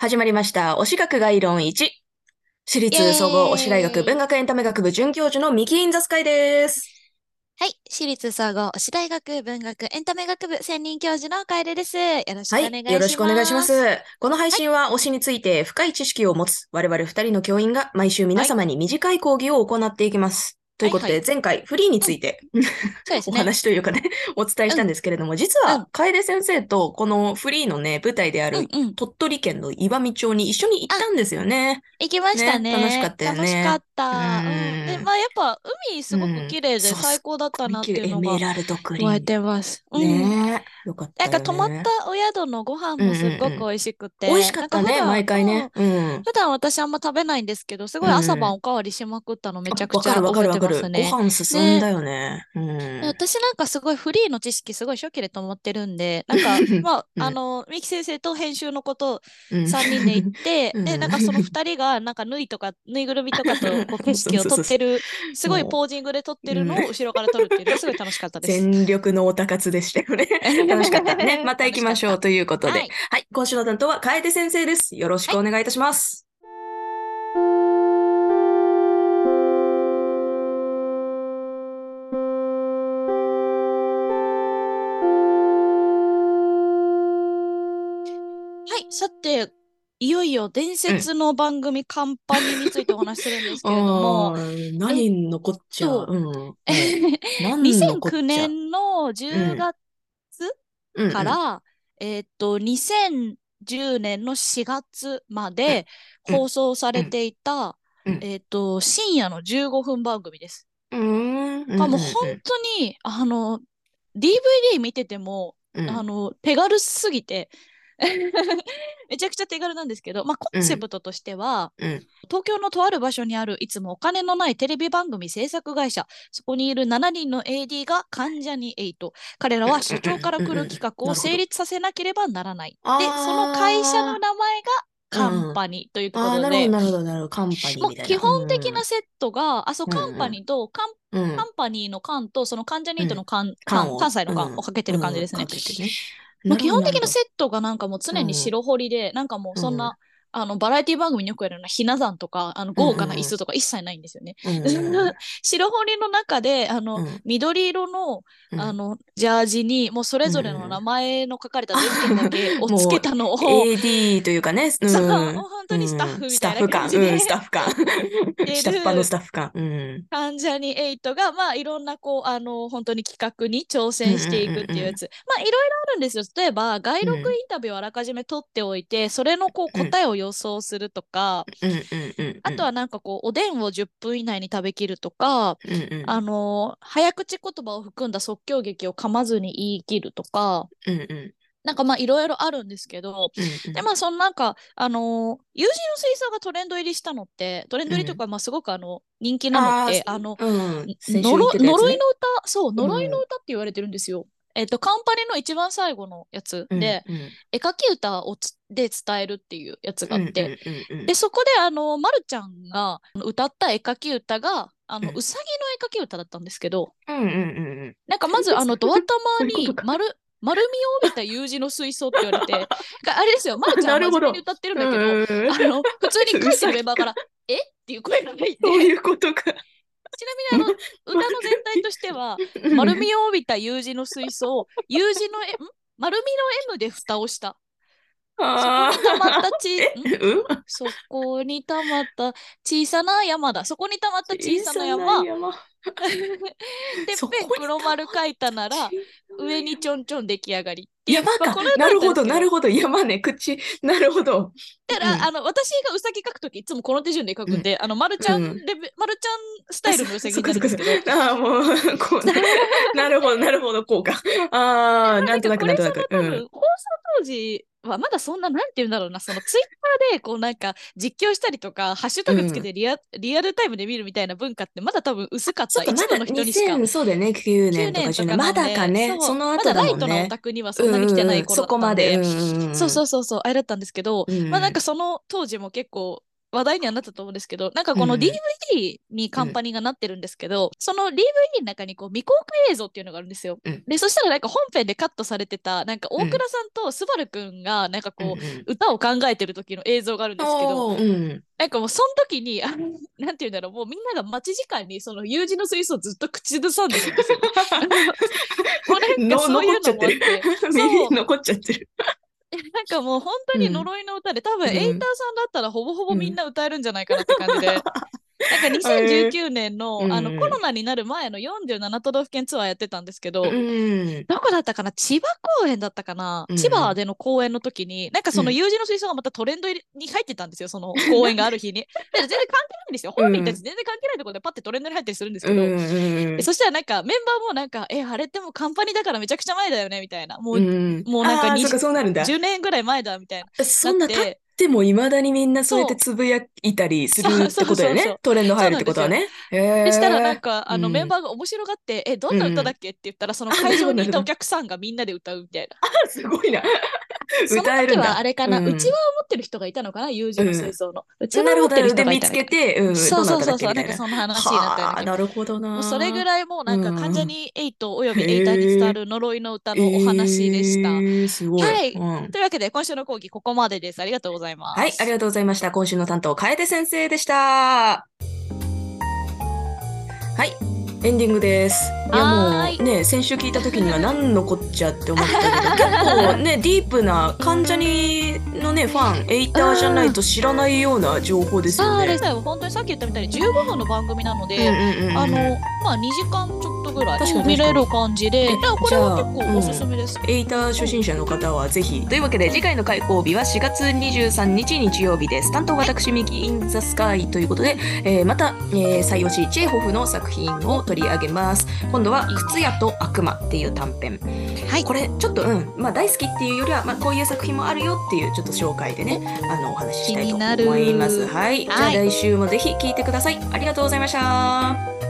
始まりました。推し学概論1。私立総合推し大学文学エンタメ学部准教授のミキインザスカイです。はい。私立総合推し大学文学エンタメ学部専任教授の楓です。よろしくおはい。願いします。よろしくお願いします。この配信は推しについて深い知識を持つ我々二人の教員が毎週皆様に短い講義を行っていきます。ということで、はい前回フリーについてうですね。話というかね、お伝えしたんですけれども、実うんは楓先生とこのフリーのね、舞台である。鳥取県の岩見町に一緒に行ったんですよね。行きましたね。ね楽しかったよね楽しかった。ううんん。で、まあやっぱ海すごく綺麗で最高だったなっていうのがエメラルドグリーン。覚えてます。うん。ねえ。よかったよね。なんか泊まったお宿のご飯もすっごく美味しくて。美味しかったね、毎回ね。うん。うん普段私あんま食べないんですけど、すごい朝晩おかわりしまくったのめちゃくちゃ覚え。てますね。ご飯進んだよね。うん。で私なんかすごいフリーの知識すごい初期でと思ってるんで、なんか、まあ、うんあの、ミキ先生と編集のことうん3人で行って、うんで、なんかその2人が、なんか縫いとか、ぬいぐるみとかとこう 景色を撮ってる、すごいポージングで撮ってるのを後ろから撮るっていうのがすごい楽しかったです。全力のオタ活でしたよね。楽しかったね。また行きましょうということで。ははいい。今週の担当は楓先生です。よろしくお願いいたします。はい、さて、いよいよ伝説の番組カンパニーについてお話しするんですけれども、何のこっちゃ。そううん。うん 何のこっちゃ2009年の10月うんから、えーっと、2010年の4月までうん放送されていた、うんえーっと、深夜の15分番組です。うん。うん。あもう本当に、あの、DVD 見てても、うんあの、手軽すぎて、めちゃくちゃ手軽なんですけど、まあ、コンセプトとしては、うん。東京のとある場所にあるいつもお金のないテレビ番組制作会社、そこにいる7人の AD が関ジャニ8。彼らは社長から来る企画を成立させなければならない。で、その会社の名前がカンパニーというとこああ、ろなるほど、で、なるほど、なるほど。カンパニーもうみたいな。基本的なセットが、あ、そう、カンパニーと、カンうん、うんカンパニーのカンと、その関ジャニートのカン、缶をカン関西のカうん。ンをかけてる感じですね。うん。かけてねもう基本的ななセットがなんかもう常に白彫りで、なんかもうそんな、あの、バラエティ番組によくやるようなひな壇とか、あの、豪華な椅子とか一切ないんですよね。白彫りの中で、あの、うん。緑色の、うん。あの、ジャージに、もうそれぞれの名前の書かれた全件だけ をつけたのを、AD というかね、うん。本当にスタッフみたいな感じで。うんスタッフ感、うん、スタッフ感。る下っ端のスタッフ感。うん。関ジャニ∞が、まあ、いろんな、こう、あの、本当に企画に挑戦していくっていうやつ。まあ、いろいろあるんですよ。例えば、外録インタビューをあらかじめ取っておいて、それの、こう、うん。答えを予想するとか、うんうんうん。あとは、なんかこう、おでんを10分以内に食べきるとか、うんうん、あの、早口言葉を含んだ即興劇を噛まずに言い切るとか、うんうん。なんかまあ、いろいろあるんですけど、うんうん。で、まあ、そのなんか、あのー友人の水槽がトレンド入りしたのって、トレンド入りとか、まあ、すごくあの、人気なのって、あの、うん、ね。呪いの歌、そう、ん。呪いの歌って言われてるんですよ。えっと、カンパニの一番最後のやつうんで、うん。絵描き歌をつで伝えるっていうやつがあって、で、そこで、あの、まるちゃんが歌った絵描き歌が、あの、うん。うさぎの絵描き歌だったんですけど、なんかまず、あの、ドア玉に丸、丸みを帯びた有事の水槽って言われて、あれですよ、まるちゃん真面目に歌ってるんだけど、うんうんうんあの、普通に歌詞のメンバーから、えっていう声が入って、そういうことか。ちなみにあの、歌の全体としては、丸みを帯びた U 字の水槽を U 字の M、丸みの M で蓋をした。そこあに溜まったち、そこに溜まった小さな山だ。そこに溜まった小さな山。てっぺん黒丸書いたなら、上にちょんちょん出来上がり。山かまあなるほど、なるほど。山ね、口。なるほど。だから、うんあの、私がうさぎ書くとき、いつもこの手順で書くんで、あの、まるちゃんうんちゃんスタイルのうさぎになるんですけど、ああ、もう、こうね。なるほど、なるほど、こうか。ああ、なんとなく、なんとなく。放送当時はまだそんな、なんて言うんだろうな、そのツイッターでこうなんか実況したりとか、ハッシュタグつけてリア,、リアルタイムで見るみたいな文化ってまだ多分薄かった。そっか、まだ一部の人にしか。2000、そうだよね、9年とか10年。まだかね、その後まだライトなオ。タクにはそんなに来てない頃だったんで。うんうんうんそこまで。そうそうそうそう、あれだったんですけど、うんまあなんかその当時も結構、話題にはなったと思うんですけど、なんかこのうん DVD にカンパニーがなってるんですけど、その DVD の中にこう未公開映像っていうのがあるんですよ。うんで、そしたらなんか本編でカットされてた、なんか大倉さんとスバルくんが、なんかこう、うんうん歌を考えてる時の映像があるんですけど、うん。なんかもうその時に、あ のなんて言うんだろう、もうみんなが待ち時間にその U 字の水槽をずっと口ずさんでるんですよ。もうなんかのそういうのもあって残っちゃってる。なんかもう本当に呪いの歌で、多分うんエイターさんだったらほぼほぼみんな歌えるんじゃないかなって感じで。なんか2019年の,、うんあのコロナになる前の47都道府県ツアーやってたんですけど、うん。どこだったかな？千葉公園だったかな、うん千葉での公演の時に、なんかそのうん U 字の水槽がまたトレンドに入ってたんですよ、その公演がある日に。で全然関係ないんですよ。本人たち全然関係ないところでパッてトレンドに入ったりするんですけど、うんでそしたらなんかメンバーもなんか、え、あれってもうカンパニーだからめちゃくちゃ前だよねみたいな。もう、うんもうなんかあー20そっかそうなるんだ。10年ぐらい前だみたいな。そんな経っだっててもいまだにみんなそうやってつぶやいたりするってことだよそうそうそう。ねトレンド入るってことはね。へでしたらなんーか、あのうんメンバーが面白がって、え、どんな歌だっけ？って言ったら、その会場にいたお客さんがみんなで歌うみたいな。すごいな。そ の歌えるんだ。時はあれかな、うちわを持ってる人がいたのかな、友人の水槽の。うちわなるほど。を持ってる人で見つがいたのかけて、うん、そうそうそうそう、どなんかその話になったようなるほどな。それぐらいもうなんかうん関ジャニ∞およびエイターに伝わる呪いの歌のお話でした。はいうんというわけで今週の講義ここまでです。ありがとうございます。はい、ありがとうございました。今週の担当、楓先生でした。はい、エンディングです。いやもうね、先週聞いた時には何のこっちゃって思ったけど、結構ね、ディープな関ジャニのね、ファン、エイターじゃないと知らないような情報ですよね。そうですよ。本当にさっき言ったみたいに15分の番組なので、うんうんうんうんあの、まあ2時間ちょっとぐらい確かに見れる感じで、えいやこれはじゃあ結構おすすめです。エイター初心者の方はぜひ。というわけで次回の開講日は4月23日日曜日です。担当私、ミキ・イン・ザ・スカイということで、えーまた、えー、採用しチェーホフの作品を取り上げます。今度は靴屋と悪魔っていう短編。はいこれちょっとうん、まあ大好きっていうよりは、まあこういう作品もあるよっていうちょっと紹介でね、あのお話ししたいと気になる思います。はい。じゃあはい来週もぜひ聞いてください。ありがとうございました。